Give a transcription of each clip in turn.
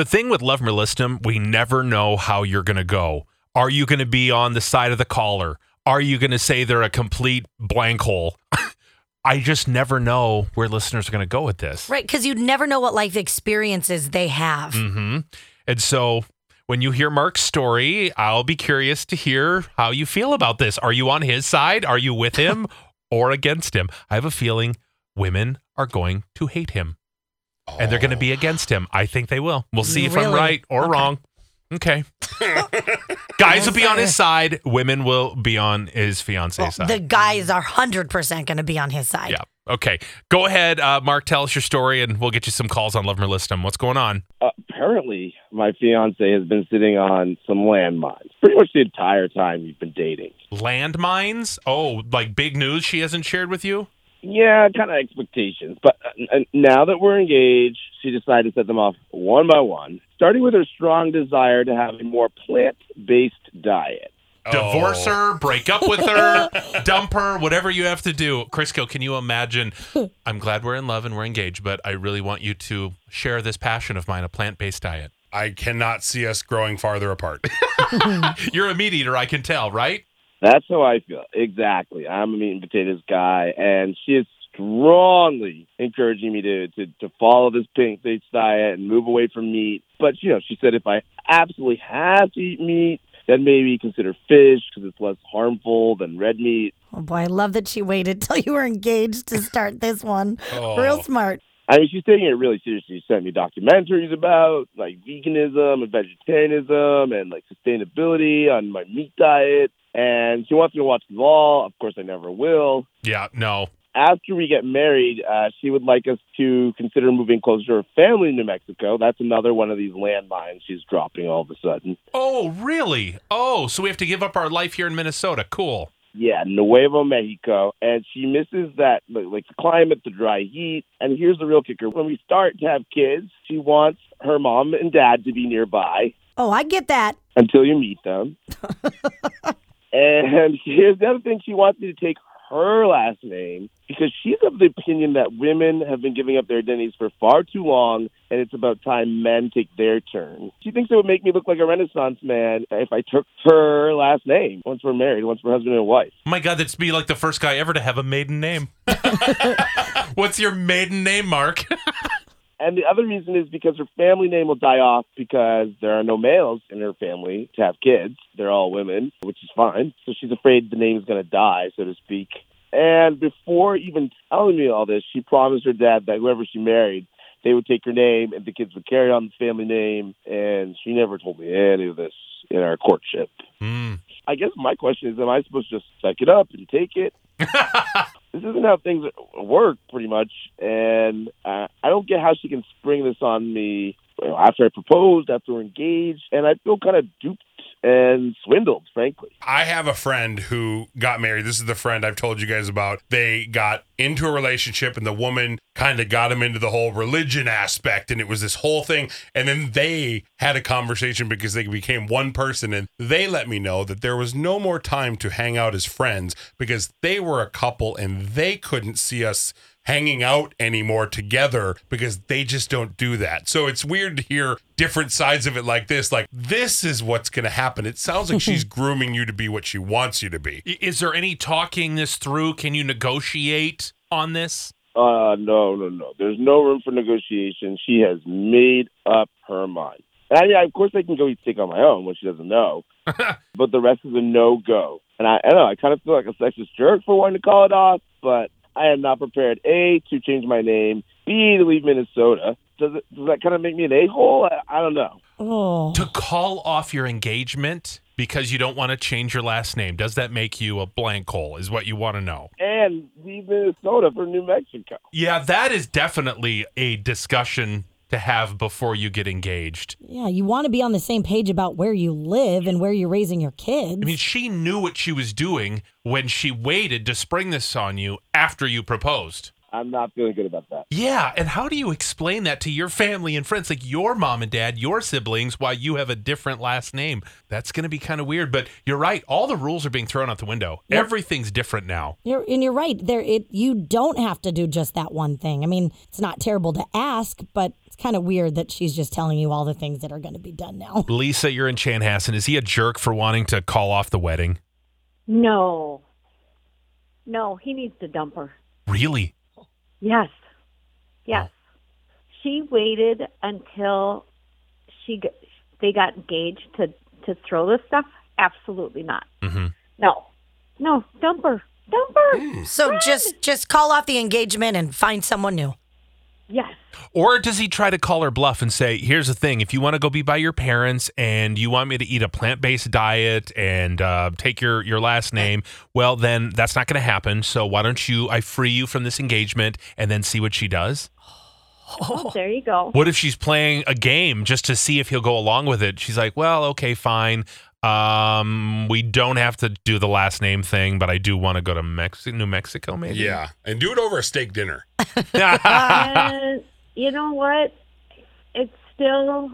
The thing with Love 'em or List 'em, we never know how you're going to go. Are you going to be on the side of the caller? Are you going to say they're a complete blank hole? I just never know where listeners are going to go with this. Right, because you'd never know what life experiences they have. Mm-hmm. And so when you hear Mark's story, I'll be curious to hear how you feel about this. Are you on his side? Are you with him or against him? I have a feeling women are going to hate him and they're going to be against him. I think they will. We'll see if I'm right or Okay. wrong. Okay. Guys will be on his side. Women will be on his fiance's Well, side. the guys are 100% going to be on his side. yeah. Okay. Go ahead, uh, Mark. Tell us your story, and we'll get you some calls on Love 'em or List 'em. What's going on? apparently my fiance has been sitting on some landmines pretty much the entire time we've been dating. Landmines? Oh, like big news she hasn't shared with you? Yeah, kind of expectations. But uh, uh, now that we're engaged, she decided to set them off one by one, starting with her strong desire to have a more plant based diet. Divorce her, break up with her, dump her, whatever you have to do. Crisco, can you imagine? I'm glad we're in love and we're engaged, but I really want you to share this passion of mine, a plant based diet. I cannot see us growing farther apart. You're a meat eater, I can tell, right? That's how I feel. Exactly. I'm a meat and potatoes guy, and she is strongly encouraging me to, to, to follow this plant based diet and move away from meat. But, you know, she said if I absolutely have to eat meat, then maybe consider fish because it's less harmful than red meat. Oh boy, I love that she waited till you were engaged to start this one. Oh. Real smart. I mean, she's taking it really seriously. She sent me documentaries about like veganism and vegetarianism and like sustainability on my meat diet. And she wants me to watch them all. Of course, I never will. Yeah, no. After we get married, uh, she would like us to consider moving closer to her family in New Mexico. That's another one of these landmines she's dropping all of a sudden. Oh, really? Oh, so we have to give up our life here in Minnesota. Cool. Yeah, Nuevo Mexico, and she misses that like, the climate, the dry heat. And here's the real kicker: when we start to have kids, she wants her mom and dad to be nearby Oh, I get that. until you meet them. and here's the other thing: she wants me to take her last name because she's of the opinion that women have been giving up their identities for far too long, and it's about time men take their turn. She thinks it would make me look like a Renaissance man if I took her last name once we're married, once we're husband and wife. Oh my God, that's be like the first guy ever to have a maiden name. What's your maiden name, Mark? And the other reason is because her family name will die off because there are no males in her family to have kids. They're all women, which is fine. So she's afraid the name is going to die, so to speak. And before even telling me all this, she promised her dad that whoever she married, they would take her name and the kids would carry on the family name. And she never told me any of this in our courtship. Hmm. I guess my question is, am I supposed to just suck it up and take it? this isn't how things work, pretty much. And uh, How she can spring this on me after I proposed, after we're engaged, and I feel kind of duped and swindled, frankly. I have a friend who got married. This is the friend I've told you guys about. They got into a relationship, and the woman kind of got him into the whole religion aspect, and it was this whole thing. And then they had a conversation because they became one person, and they let me know that there was no more time to hang out as friends because they were a couple and they couldn't see us hanging out anymore together because they just don't do that. So it's weird to hear different sides of it like this. Like, this is what's going to happen. It sounds like she's grooming you to be what she wants you to be. Is there any talking this through? Can you negotiate on this? Uh, no, no, no. There's no room for negotiation. She has made up her mind. And I mean, of course, I can go eat steak on my own when she doesn't know, but the rest is a no go. And I, I don't know. I kind of feel like a sexist jerk for wanting to call it off, but I am not prepared. A to change my name. B to leave Minnesota. Does it? Does that kind of make me an a hole? I, I don't know. Oh. To call off your engagement because you don't want to change your last name, does that make you a blank hole? Is what you want to know. And leave Minnesota for New Mexico. Yeah, that is definitely a discussion to have before you get engaged. Yeah, you want to be on the same page about where you live and where you're raising your kids. I mean, she knew what she was doing when she waited to spring this on you after you proposed. I'm not feeling good about that. Yeah, and how do you explain that to your family and friends, like your mom and dad, your siblings, why you have a different last name? That's going to be kind of weird. But you're right; all the rules are being thrown out the window. Yep. Everything's different now. You're, and you're right. There, it you don't have to do just that one thing. I mean, it's not terrible to ask, but it's kind of weird that she's just telling you all the things that are going to be done now. Lisa, you're in Chanhassen. Is he a jerk for wanting to call off the wedding? No. No, he needs to dump her. Really? Yes. Yes. She waited until she they got engaged to to throw this stuff. Absolutely not. Mm-hmm. No. No, dump her. Dump her. So just just call off the engagement and find someone new. Yes. Or does he try to call her bluff and say, "Here's the thing: if you want to go be by your parents and you want me to eat a plant-based diet and uh, take your your last name, well, then that's not going to happen. So why don't you? I free you from this engagement and then see what she does." Oh, there you go. What if she's playing a game just to see if he'll go along with it? She's like, "Well, okay, fine. Um, we don't have to do the last name thing, but I do want to go to Mex- New Mexico, maybe." Yeah, and do it over a steak dinner. and you know what? It's still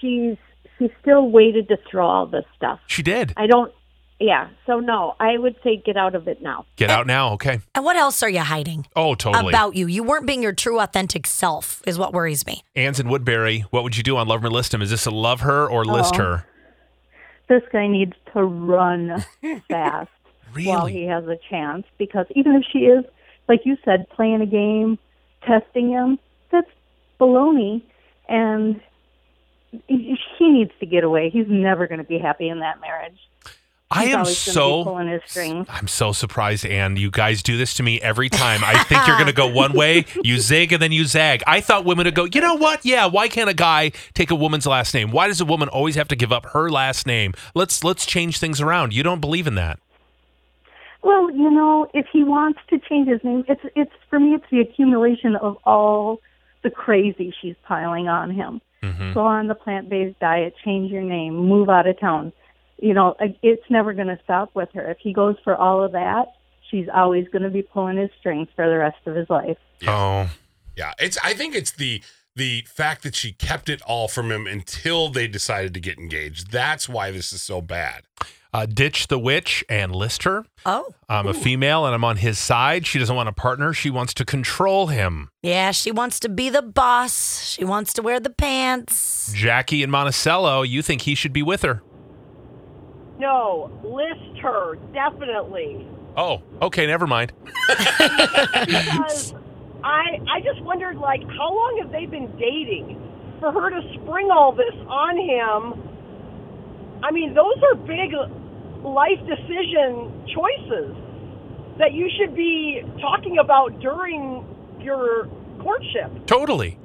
she's she still waited to throw all this stuff. she did. I don't yeah, so no, I would say get out of it now. Get out now, okay? And what else are you hiding Oh, totally. about you? You weren't being your true, authentic self, is what worries me. Anne's in Woodbury. What would you do on Love Her List Him? Is this a love her or list Oh. her? This guy needs to run fast while Really? he has a chance because even if she is, like you said, playing a game, testing him, that's baloney. And he needs to get away. He's never going to be happy in that marriage. I He's am gonna be so pulling his strings. I'm so surprised, Anne. You guys do this to me every time. I think you're gonna go one way, you zig and then you zag. I thought women would go, you know what? Yeah, why can't a guy take a woman's last name? Why does a woman always have to give up her last name? Let's let's change things around. You don't believe in that. Well, you know, if he wants to change his name, it's it's for me. It's the accumulation of all the crazy she's piling on him. Mhm. Go on the plant-based diet, change your name, move out of town. You know, it's never going to stop with her. If he goes for all of that, she's always going to be pulling his strings for the rest of his life. Oh. Yeah, it's. I think it's the the fact that she kept it all from him until they decided to get engaged. That's why this is so bad. Uh, ditch the witch and list her. Oh, I'm a female and I'm on his side. She doesn't want a partner. She wants to control him. yeah, she wants to be the boss. She wants to wear the pants. Jackie and Monticello, you think he should be with her? No, list her definitely Oh, okay, never mind. because I I just wondered like how long have they been dating for her to spring all this on him? I mean, those are big life decision choices that you should be talking about during your courtship. Totally.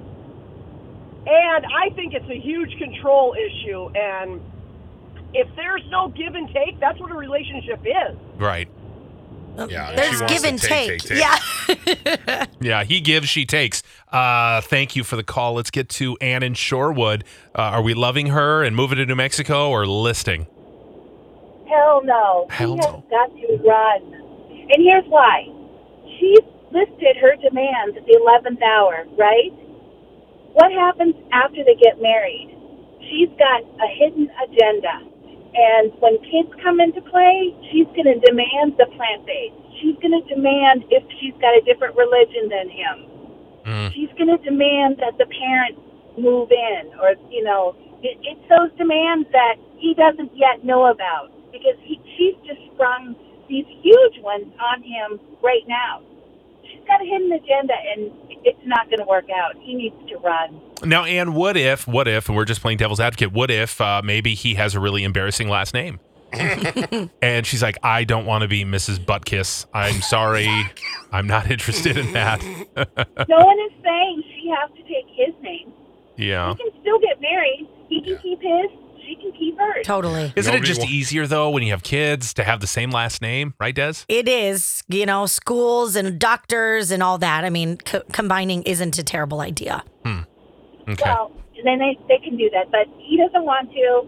And I think it's a huge control issue and if there's no give and take, that's what a relationship is. Right. Yeah, There's give and take, take. take, take. Yeah. Yeah, he gives, she takes. Uh, thank you for the call. Let's get to Ann in Shorewood. Uh, are we loving her and moving to New Mexico or listing? Hell no. Hell she has no. got to run. And here's why. She listed her demands at the 11th hour, right? What happens after they get married? She's got a hidden agenda. And when kids come into play, she's going to demand the plant based. She's going to demand if she's got a different religion than him. Mm. She's going to demand that the parents move in, or you know, it, it's those demands that he doesn't yet know about because he, she's just sprung these huge ones on him right now. She's got a hidden agenda, and it's not going to work out. He needs to run. Now, Anne, what if, what if, and we're just playing devil's advocate, what if uh, maybe he has a really embarrassing last name? and she's like, I don't want to be Mrs. Buttkiss. I'm sorry. I'm not interested in that. no one is saying she has to take his name. yeah. He can still get married. He can keep his. She can keep hers. Totally. Isn't it Nobody just wa- easier, though, when you have kids to have the same last name, right, Des? It is, you know, schools and doctors and all that. I mean, co- combining isn't a terrible idea. Hmm. Okay. Well, then they they can do that, but he doesn't want to,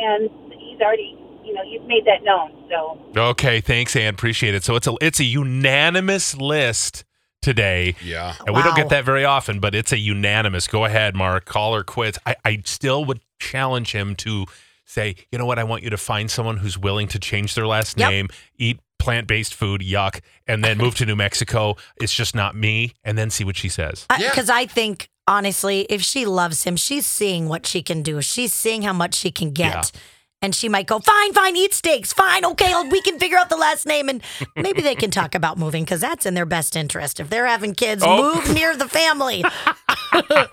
and he's already, you know, you've made that known. So Okay, thanks, Ann. Appreciate it. So it's a it's a unanimous list today. Yeah. And we don't Wow. get that very often, but it's a unanimous. Go ahead, Mark. Call or quits. I, I still would challenge him to say, you know what? I want you to find someone who's willing to change their last Yep. name, eat plant based food, yuck, and then move to New Mexico. It's just not me. And then see what she says. Uh, yeah. Because I think, honestly, if she loves him, she's seeing what she can do. She's seeing how much she can get. Yeah. And she might go, fine, fine, eat steaks. Fine, okay, I'll- we can figure out the last name. And maybe they can talk about moving because that's in their best interest. If they're having kids, Oh. move near the family.